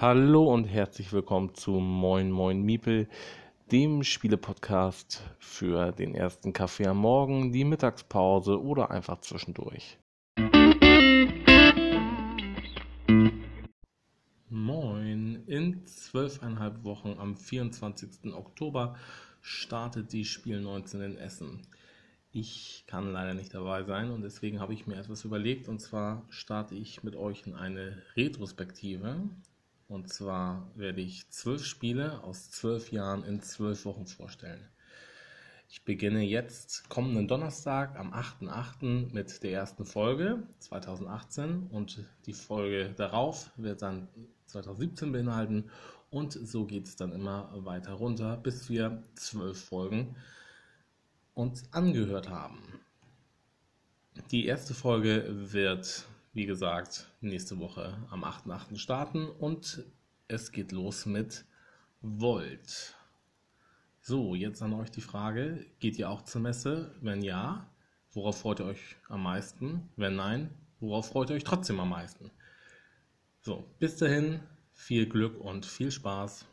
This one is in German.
Hallo und herzlich willkommen zu Moin Moin Miepel, dem Spielepodcast für den ersten Kaffee am Morgen, die Mittagspause oder einfach zwischendurch. Moin, in zwölfeinhalb Wochen am 24. Oktober startet die Spiel 19 in Essen. Ich kann leider nicht dabei sein und deswegen habe ich mir etwas überlegt und zwar starte ich mit euch in eine Retrospektive und zwar werde ich zwölf Spiele aus zwölf Jahren in zwölf Wochen vorstellen. Ich beginne jetzt kommenden Donnerstag am 8.8. mit der ersten Folge 2018 und die Folge darauf wird dann 2017 beinhalten und so geht es dann immer weiter runter, bis wir zwölf Folgen uns angehört haben. Die erste Folge wird wie gesagt, nächste Woche am 8.8. starten und es geht los mit Volt. So, jetzt an euch die Frage, geht ihr auch zur Messe? Wenn ja, worauf freut ihr euch am meisten? Wenn nein, worauf freut ihr euch trotzdem am meisten? So, bis dahin, viel Glück und viel Spaß.